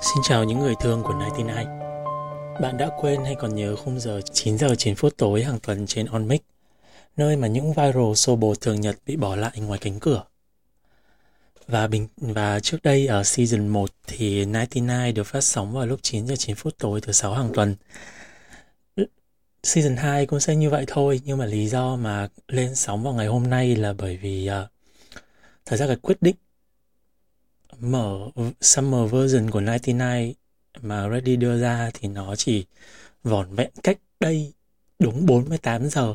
Xin chào những người thương của 99 Bạn đã quên hay còn nhớ khung giờ 9 giờ 9 phút tối hàng tuần trên OnMix Nơi mà những viral xô bồ thường nhật bị bỏ lại ngoài cánh cửa và bình và trước đây ở season 1 thì 99 được phát sóng vào lúc 9 giờ 9 phút tối thứ sáu hàng tuần. Season 2 cũng sẽ như vậy thôi, nhưng mà lý do mà lên sóng vào ngày hôm nay là bởi vì uh, thật ra cái quyết định mở summer version của 99 mà Reddy đưa ra thì nó chỉ vỏn vẹn cách đây đúng 48 giờ.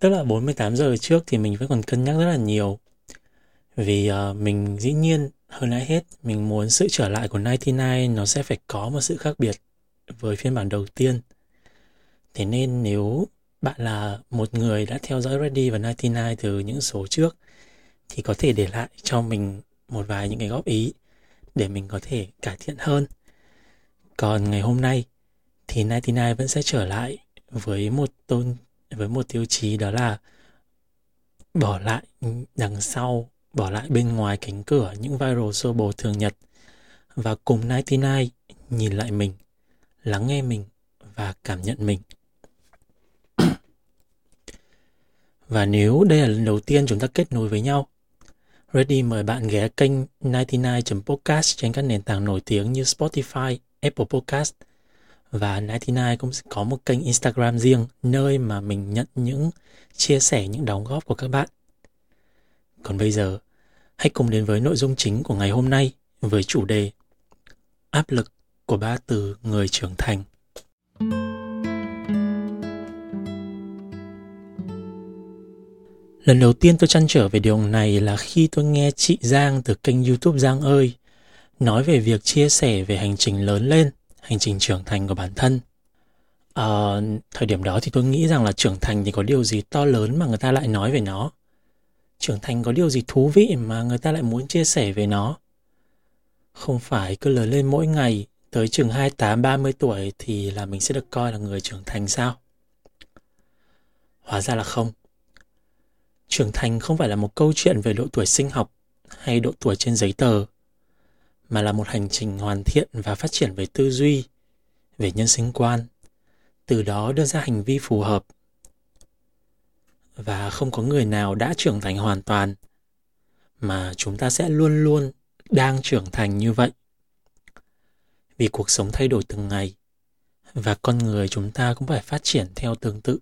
Tức là 48 giờ trước thì mình vẫn còn cân nhắc rất là nhiều. Vì uh, mình dĩ nhiên hơn ai hết mình muốn sự trở lại của 99 nó sẽ phải có một sự khác biệt với phiên bản đầu tiên. Thế nên nếu bạn là một người đã theo dõi Ready và 99 từ những số trước thì có thể để lại cho mình một vài những cái góp ý để mình có thể cải thiện hơn. Còn ngày hôm nay thì 99 vẫn sẽ trở lại với một tôn với một tiêu chí đó là bỏ lại đằng sau, bỏ lại bên ngoài cánh cửa những viral sơ bồ thường nhật và cùng 99 nhìn lại mình, lắng nghe mình và cảm nhận mình. và nếu đây là lần đầu tiên chúng ta kết nối với nhau Ready mời bạn ghé kênh 99.podcast trên các nền tảng nổi tiếng như Spotify, Apple Podcast và 99 cũng có một kênh Instagram riêng nơi mà mình nhận những chia sẻ những đóng góp của các bạn. Còn bây giờ, hãy cùng đến với nội dung chính của ngày hôm nay với chủ đề Áp lực của ba từ người trưởng thành. Lần đầu tiên tôi chăn trở về điều này là khi tôi nghe chị Giang từ kênh YouTube Giang ơi nói về việc chia sẻ về hành trình lớn lên, hành trình trưởng thành của bản thân. À, thời điểm đó thì tôi nghĩ rằng là trưởng thành thì có điều gì to lớn mà người ta lại nói về nó. Trưởng thành có điều gì thú vị mà người ta lại muốn chia sẻ về nó. Không phải cứ lớn lên mỗi ngày tới chừng 28-30 tuổi thì là mình sẽ được coi là người trưởng thành sao? Hóa ra là không trưởng thành không phải là một câu chuyện về độ tuổi sinh học hay độ tuổi trên giấy tờ, mà là một hành trình hoàn thiện và phát triển về tư duy, về nhân sinh quan, từ đó đưa ra hành vi phù hợp. Và không có người nào đã trưởng thành hoàn toàn, mà chúng ta sẽ luôn luôn đang trưởng thành như vậy. Vì cuộc sống thay đổi từng ngày, và con người chúng ta cũng phải phát triển theo tương tự.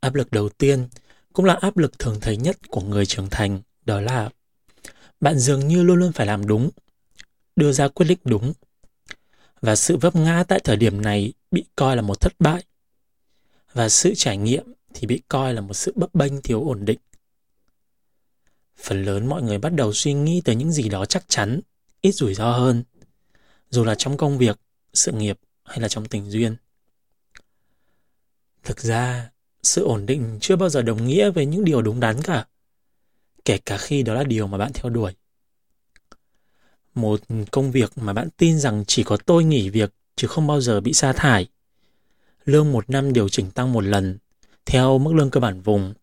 Áp lực đầu tiên cũng là áp lực thường thấy nhất của người trưởng thành, đó là bạn dường như luôn luôn phải làm đúng, đưa ra quyết định đúng. Và sự vấp ngã tại thời điểm này bị coi là một thất bại. Và sự trải nghiệm thì bị coi là một sự bấp bênh thiếu ổn định. Phần lớn mọi người bắt đầu suy nghĩ tới những gì đó chắc chắn, ít rủi ro hơn, dù là trong công việc, sự nghiệp hay là trong tình duyên. Thực ra, sự ổn định chưa bao giờ đồng nghĩa với những điều đúng đắn cả, kể cả khi đó là điều mà bạn theo đuổi. Một công việc mà bạn tin rằng chỉ có tôi nghỉ việc chứ không bao giờ bị sa thải. Lương một năm điều chỉnh tăng một lần, theo mức lương cơ bản vùng.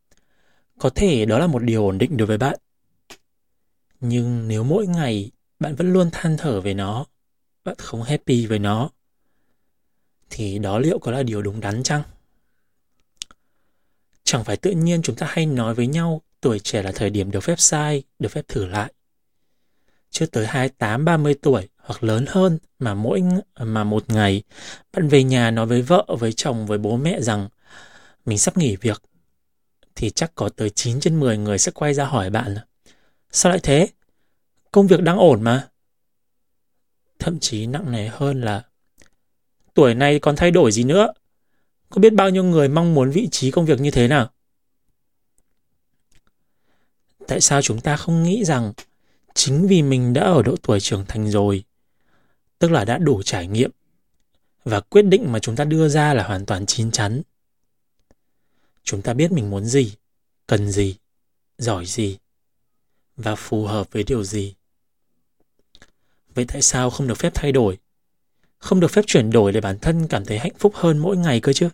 Có thể đó là một điều ổn định đối với bạn. Nhưng nếu mỗi ngày bạn vẫn luôn than thở về nó, bạn không happy với nó, thì đó liệu có là điều đúng đắn chăng? Chẳng phải tự nhiên chúng ta hay nói với nhau tuổi trẻ là thời điểm được phép sai, được phép thử lại. Chưa tới 28-30 tuổi hoặc lớn hơn mà mỗi mà một ngày bạn về nhà nói với vợ, với chồng, với bố mẹ rằng mình sắp nghỉ việc thì chắc có tới 9 trên 10 người sẽ quay ra hỏi bạn là Sao lại thế? Công việc đang ổn mà. Thậm chí nặng nề hơn là tuổi này còn thay đổi gì nữa? Có biết bao nhiêu người mong muốn vị trí công việc như thế nào? Tại sao chúng ta không nghĩ rằng chính vì mình đã ở độ tuổi trưởng thành rồi, tức là đã đủ trải nghiệm và quyết định mà chúng ta đưa ra là hoàn toàn chín chắn. Chúng ta biết mình muốn gì, cần gì, giỏi gì và phù hợp với điều gì. Vậy tại sao không được phép thay đổi? Không được phép chuyển đổi để bản thân cảm thấy hạnh phúc hơn mỗi ngày cơ chứ?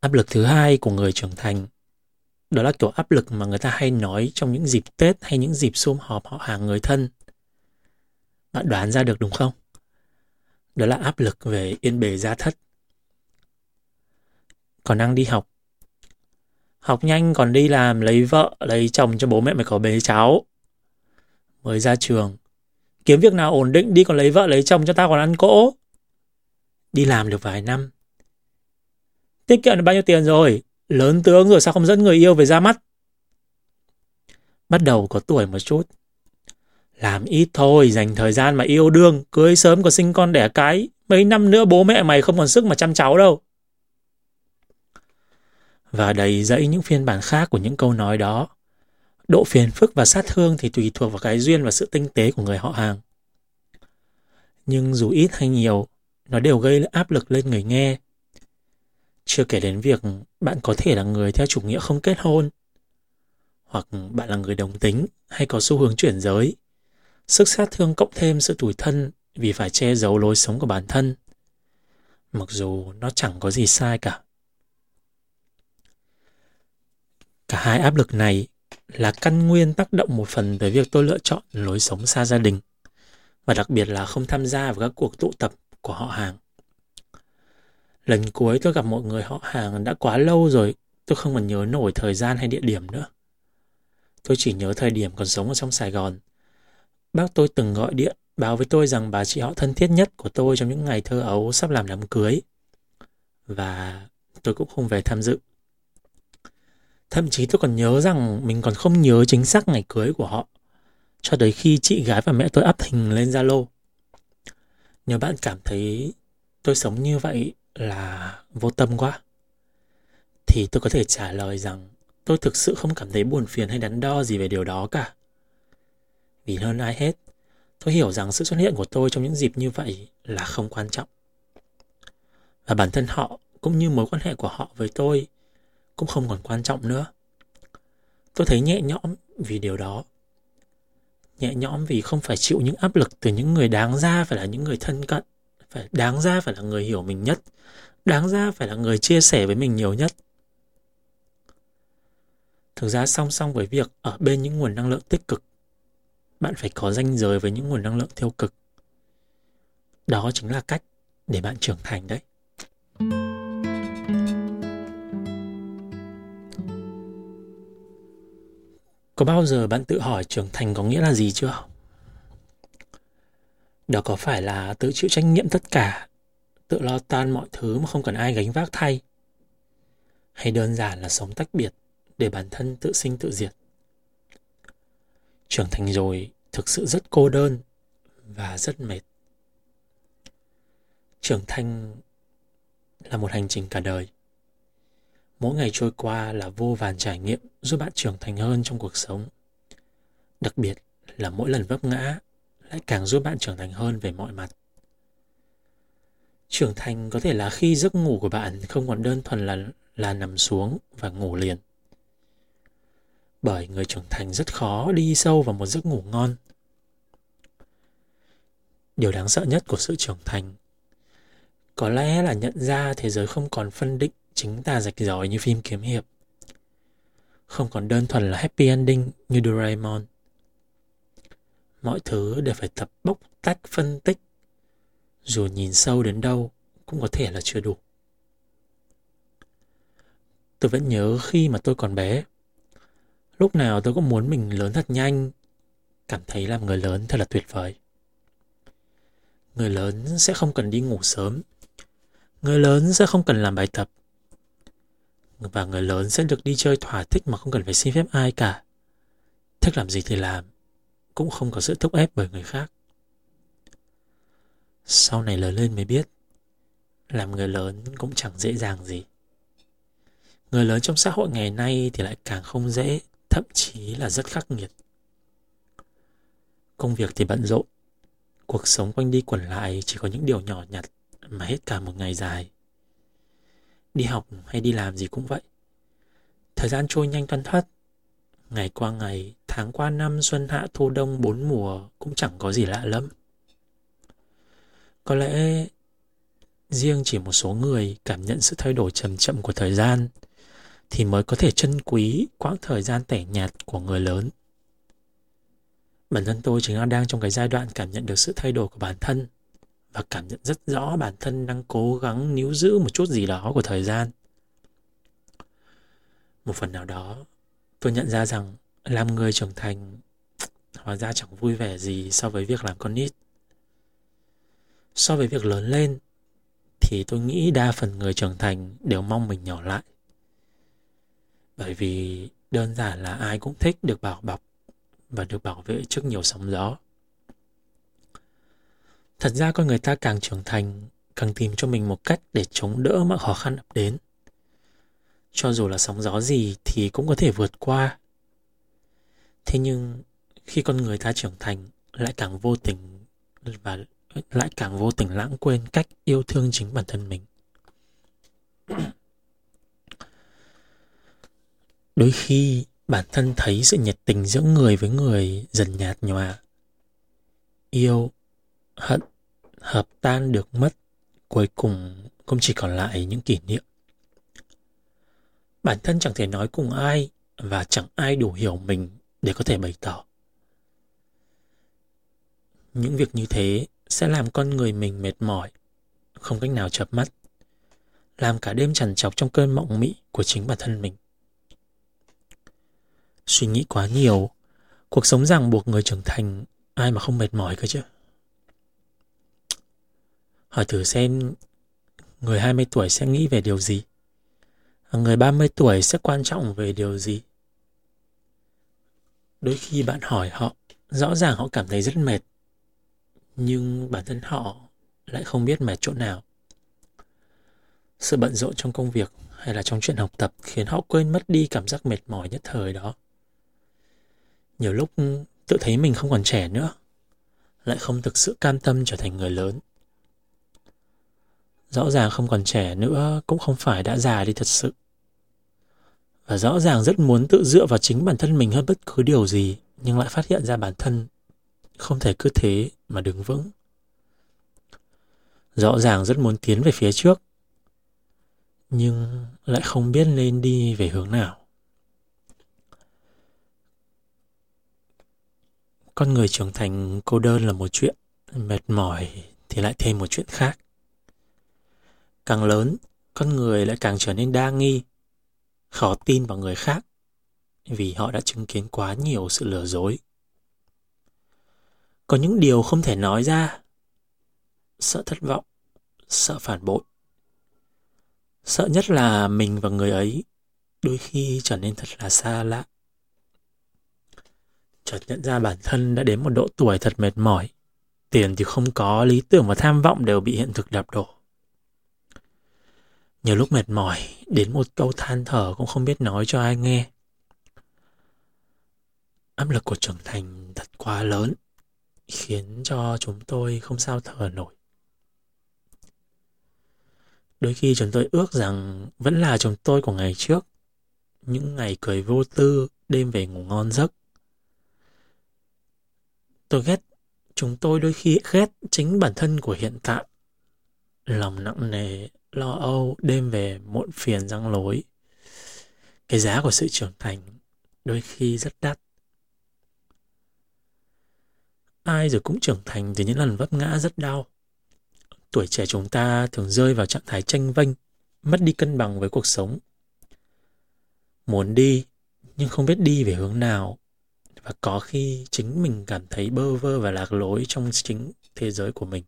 Áp lực thứ hai của người trưởng thành đó là kiểu áp lực mà người ta hay nói trong những dịp Tết hay những dịp sum họp họ hàng người thân. Bạn đoán ra được đúng không? Đó là áp lực về yên bề gia thất. Còn đang đi học. Học nhanh còn đi làm lấy vợ, lấy chồng cho bố mẹ mày có bế cháu. Mới ra trường. Kiếm việc nào ổn định đi còn lấy vợ lấy chồng cho tao còn ăn cỗ. Đi làm được vài năm. Tiết kiệm được bao nhiêu tiền rồi? Lớn tướng rồi sao không dẫn người yêu về ra mắt? Bắt đầu có tuổi một chút. Làm ít thôi, dành thời gian mà yêu đương, cưới sớm có sinh con đẻ cái. Mấy năm nữa bố mẹ mày không còn sức mà chăm cháu đâu. Và đầy dẫy những phiên bản khác của những câu nói đó. Độ phiền phức và sát thương thì tùy thuộc vào cái duyên và sự tinh tế của người họ hàng. Nhưng dù ít hay nhiều, nó đều gây áp lực lên người nghe. Chưa kể đến việc bạn có thể là người theo chủ nghĩa không kết hôn, hoặc bạn là người đồng tính hay có xu hướng chuyển giới. Sức sát thương cộng thêm sự tủi thân vì phải che giấu lối sống của bản thân. Mặc dù nó chẳng có gì sai cả. Cả hai áp lực này là căn nguyên tác động một phần tới việc tôi lựa chọn lối sống xa gia đình và đặc biệt là không tham gia vào các cuộc tụ tập của họ hàng. Lần cuối tôi gặp một người họ hàng đã quá lâu rồi, tôi không còn nhớ nổi thời gian hay địa điểm nữa. Tôi chỉ nhớ thời điểm còn sống ở trong Sài Gòn. Bác tôi từng gọi điện báo với tôi rằng bà chị họ thân thiết nhất của tôi trong những ngày thơ ấu sắp làm đám cưới. Và tôi cũng không về tham dự. Thậm chí tôi còn nhớ rằng mình còn không nhớ chính xác ngày cưới của họ. Cho tới khi chị gái và mẹ tôi up hình lên Zalo. Nếu bạn cảm thấy tôi sống như vậy là vô tâm quá, thì tôi có thể trả lời rằng tôi thực sự không cảm thấy buồn phiền hay đắn đo gì về điều đó cả. Vì hơn ai hết, tôi hiểu rằng sự xuất hiện của tôi trong những dịp như vậy là không quan trọng. Và bản thân họ cũng như mối quan hệ của họ với tôi cũng không còn quan trọng nữa. Tôi thấy nhẹ nhõm vì điều đó. Nhẹ nhõm vì không phải chịu những áp lực từ những người đáng ra phải là những người thân cận, phải đáng ra phải là người hiểu mình nhất, đáng ra phải là người chia sẻ với mình nhiều nhất. Thực ra song song với việc ở bên những nguồn năng lượng tích cực, bạn phải có ranh giới với những nguồn năng lượng tiêu cực. Đó chính là cách để bạn trưởng thành đấy. Có bao giờ bạn tự hỏi trưởng thành có nghĩa là gì chưa? Đó có phải là tự chịu trách nhiệm tất cả, tự lo toan mọi thứ mà không cần ai gánh vác thay? Hay đơn giản là sống tách biệt để bản thân tự sinh tự diệt? Trưởng thành rồi thực sự rất cô đơn và rất mệt. Trưởng thành là một hành trình cả đời mỗi ngày trôi qua là vô vàn trải nghiệm giúp bạn trưởng thành hơn trong cuộc sống đặc biệt là mỗi lần vấp ngã lại càng giúp bạn trưởng thành hơn về mọi mặt trưởng thành có thể là khi giấc ngủ của bạn không còn đơn thuần là là nằm xuống và ngủ liền bởi người trưởng thành rất khó đi sâu vào một giấc ngủ ngon điều đáng sợ nhất của sự trưởng thành có lẽ là nhận ra thế giới không còn phân định chính ta rạch ròi như phim kiếm hiệp. Không còn đơn thuần là happy ending như Doraemon. Mọi thứ đều phải tập bóc tách phân tích. Dù nhìn sâu đến đâu cũng có thể là chưa đủ. Tôi vẫn nhớ khi mà tôi còn bé. Lúc nào tôi cũng muốn mình lớn thật nhanh, cảm thấy làm người lớn thật là tuyệt vời. Người lớn sẽ không cần đi ngủ sớm. Người lớn sẽ không cần làm bài tập và người lớn sẽ được đi chơi thỏa thích mà không cần phải xin phép ai cả. Thích làm gì thì làm, cũng không có sự thúc ép bởi người khác. Sau này lớn lên mới biết, làm người lớn cũng chẳng dễ dàng gì. Người lớn trong xã hội ngày nay thì lại càng không dễ, thậm chí là rất khắc nghiệt. Công việc thì bận rộn, cuộc sống quanh đi quẩn lại chỉ có những điều nhỏ nhặt mà hết cả một ngày dài. Đi học hay đi làm gì cũng vậy. Thời gian trôi nhanh toan thoát. Ngày qua ngày, tháng qua năm, xuân hạ thu đông bốn mùa cũng chẳng có gì lạ lắm. Có lẽ riêng chỉ một số người cảm nhận sự thay đổi chậm chậm của thời gian, thì mới có thể trân quý quãng thời gian tẻ nhạt của người lớn. Bản thân tôi chính là đang trong cái giai đoạn cảm nhận được sự thay đổi của bản thân và cảm nhận rất rõ bản thân đang cố gắng níu giữ một chút gì đó của thời gian. Một phần nào đó, tôi nhận ra rằng làm người trưởng thành hóa ra chẳng vui vẻ gì so với việc làm con nít. So với việc lớn lên, thì tôi nghĩ đa phần người trưởng thành đều mong mình nhỏ lại. Bởi vì đơn giản là ai cũng thích được bảo bọc và được bảo vệ trước nhiều sóng gió. Thật ra con người ta càng trưởng thành, càng tìm cho mình một cách để chống đỡ mọi khó khăn ập đến. Cho dù là sóng gió gì thì cũng có thể vượt qua. Thế nhưng khi con người ta trưởng thành lại càng vô tình và lại càng vô tình lãng quên cách yêu thương chính bản thân mình. Đôi khi bản thân thấy sự nhiệt tình giữa người với người dần nhạt nhòa. Yêu, hận, hợp tan được mất, cuối cùng cũng chỉ còn lại những kỷ niệm. Bản thân chẳng thể nói cùng ai và chẳng ai đủ hiểu mình để có thể bày tỏ. Những việc như thế sẽ làm con người mình mệt mỏi, không cách nào chợp mắt, làm cả đêm trằn trọc trong cơn mộng mị của chính bản thân mình. Suy nghĩ quá nhiều, cuộc sống ràng buộc người trưởng thành ai mà không mệt mỏi cơ chứ. Hỏi thử xem người 20 tuổi sẽ nghĩ về điều gì? Người 30 tuổi sẽ quan trọng về điều gì? Đôi khi bạn hỏi họ, rõ ràng họ cảm thấy rất mệt nhưng bản thân họ lại không biết mệt chỗ nào. Sự bận rộn trong công việc hay là trong chuyện học tập khiến họ quên mất đi cảm giác mệt mỏi nhất thời đó. Nhiều lúc tự thấy mình không còn trẻ nữa, lại không thực sự cam tâm trở thành người lớn. Rõ ràng không còn trẻ nữa cũng không phải đã già đi thật sự. Và rõ ràng rất muốn tự dựa vào chính bản thân mình hơn bất cứ điều gì, nhưng lại phát hiện ra bản thân không thể cứ thế mà đứng vững. Rõ ràng rất muốn tiến về phía trước, nhưng lại không biết nên đi về hướng nào. Con người trưởng thành cô đơn là một chuyện, mệt mỏi thì lại thêm một chuyện khác. Càng lớn, con người lại càng trở nên đa nghi, khó tin vào người khác vì họ đã chứng kiến quá nhiều sự lừa dối có những điều không thể nói ra. Sợ thất vọng, sợ phản bội. Sợ nhất là mình và người ấy đôi khi trở nên thật là xa lạ. Chợt nhận ra bản thân đã đến một độ tuổi thật mệt mỏi. Tiền thì không có, lý tưởng và tham vọng đều bị hiện thực đập đổ. Nhiều lúc mệt mỏi, đến một câu than thở cũng không biết nói cho ai nghe. Áp lực của trưởng thành thật quá lớn khiến cho chúng tôi không sao thở nổi. Đôi khi chúng tôi ước rằng vẫn là chúng tôi của ngày trước, những ngày cười vô tư, đêm về ngủ ngon giấc. Tôi ghét, chúng tôi đôi khi ghét chính bản thân của hiện tại. Lòng nặng nề, lo âu, đêm về muộn phiền răng lối. Cái giá của sự trưởng thành đôi khi rất đắt. Ai rồi cũng trưởng thành từ những lần vấp ngã rất đau. Tuổi trẻ chúng ta thường rơi vào trạng thái tranh vênh, mất đi cân bằng với cuộc sống. Muốn đi, nhưng không biết đi về hướng nào. Và có khi chính mình cảm thấy bơ vơ và lạc lối trong chính thế giới của mình.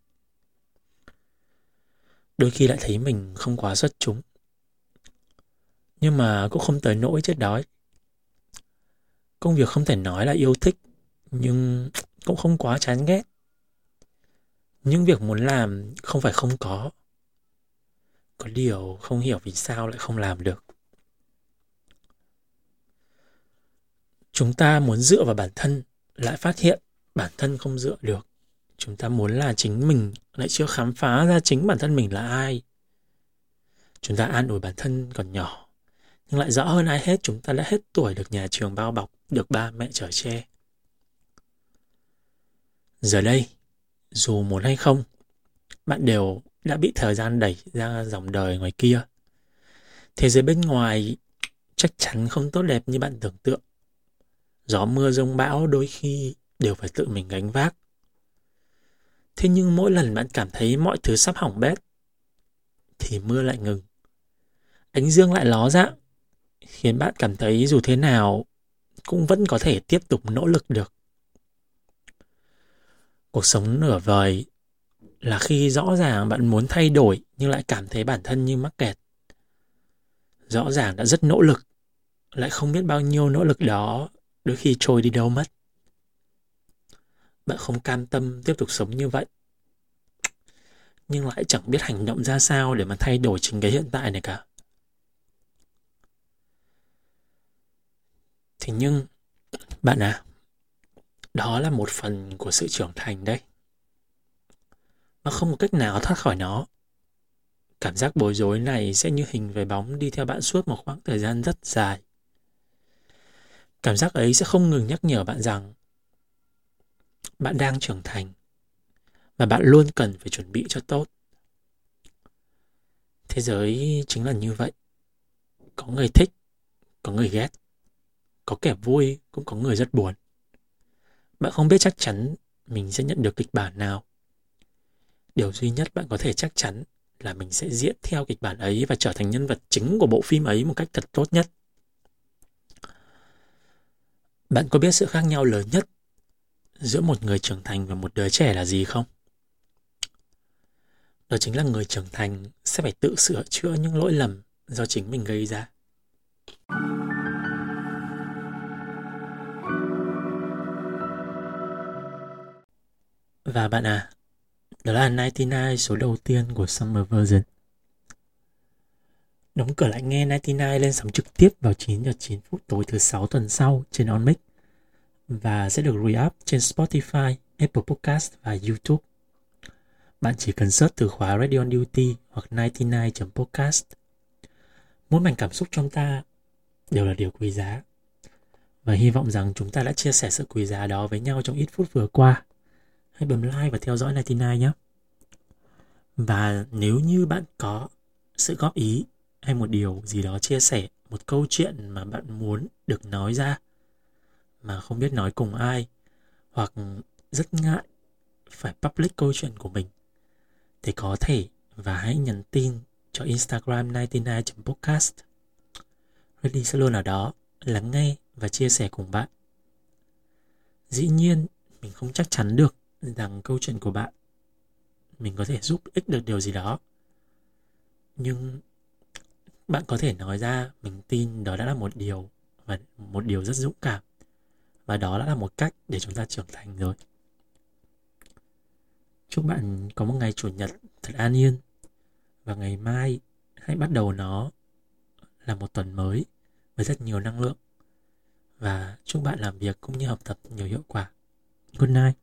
Đôi khi lại thấy mình không quá xuất chúng. Nhưng mà cũng không tới nỗi chết đói. Công việc không thể nói là yêu thích, nhưng cũng không quá chán ghét. Những việc muốn làm không phải không có. Có điều không hiểu vì sao lại không làm được. Chúng ta muốn dựa vào bản thân, lại phát hiện bản thân không dựa được. Chúng ta muốn là chính mình, lại chưa khám phá ra chính bản thân mình là ai. Chúng ta an ủi bản thân còn nhỏ, nhưng lại rõ hơn ai hết chúng ta đã hết tuổi được nhà trường bao bọc, được ba mẹ chở che. Giờ đây, dù muốn hay không, bạn đều đã bị thời gian đẩy ra dòng đời ngoài kia. Thế giới bên ngoài chắc chắn không tốt đẹp như bạn tưởng tượng. Gió mưa rông bão đôi khi đều phải tự mình gánh vác. Thế nhưng mỗi lần bạn cảm thấy mọi thứ sắp hỏng bét, thì mưa lại ngừng. Ánh dương lại ló dạng, khiến bạn cảm thấy dù thế nào cũng vẫn có thể tiếp tục nỗ lực được. Cuộc sống nửa vời là khi rõ ràng bạn muốn thay đổi nhưng lại cảm thấy bản thân như mắc kẹt. Rõ ràng đã rất nỗ lực, lại không biết bao nhiêu nỗ lực đó đôi khi trôi đi đâu mất. Bạn không cam tâm tiếp tục sống như vậy. Nhưng lại chẳng biết hành động ra sao để mà thay đổi chính cái hiện tại này cả. Thế nhưng, bạn à, đó là một phần của sự trưởng thành đấy. Mà không có cách nào thoát khỏi nó. Cảm giác bối rối này sẽ như hình về bóng đi theo bạn suốt một khoảng thời gian rất dài. Cảm giác ấy sẽ không ngừng nhắc nhở bạn rằng bạn đang trưởng thành và bạn luôn cần phải chuẩn bị cho tốt. Thế giới chính là như vậy. Có người thích, có người ghét. Có kẻ vui, cũng có người rất buồn. Bạn không biết chắc chắn mình sẽ nhận được kịch bản nào. Điều duy nhất bạn có thể chắc chắn là mình sẽ diễn theo kịch bản ấy và trở thành nhân vật chính của bộ phim ấy một cách thật tốt nhất. Bạn có biết sự khác nhau lớn nhất giữa một người trưởng thành và một đứa trẻ là gì không? Đó chính là người trưởng thành sẽ phải tự sửa chữa những lỗi lầm do chính mình gây ra. Và bạn à, đó là 99 số đầu tiên của Summer Version. Đóng cửa lại nghe 99 lên sóng trực tiếp vào 9 giờ 9 phút tối thứ 6 tuần sau trên OnMix và sẽ được re-up trên Spotify, Apple Podcast và YouTube. Bạn chỉ cần search từ khóa Radio on Duty hoặc 99.podcast. Mỗi mảnh cảm xúc trong ta đều là điều quý giá. Và hy vọng rằng chúng ta đã chia sẻ sự quý giá đó với nhau trong ít phút vừa qua. Hãy bấm like và theo dõi 99 nhé. Và nếu như bạn có sự góp ý hay một điều gì đó chia sẻ, một câu chuyện mà bạn muốn được nói ra mà không biết nói cùng ai hoặc rất ngại phải public câu chuyện của mình thì có thể và hãy nhắn tin cho Instagram 99.podcast. Reddy sẽ luôn ở đó lắng nghe và chia sẻ cùng bạn. Dĩ nhiên, mình không chắc chắn được rằng câu chuyện của bạn mình có thể giúp ích được điều gì đó. Nhưng bạn có thể nói ra mình tin đó đã là một điều và một điều rất dũng cảm và đó đã là một cách để chúng ta trưởng thành rồi. Chúc bạn có một ngày chủ nhật thật an yên. Và ngày mai hãy bắt đầu nó là một tuần mới với rất nhiều năng lượng. Và chúc bạn làm việc cũng như học tập nhiều hiệu quả. Good night.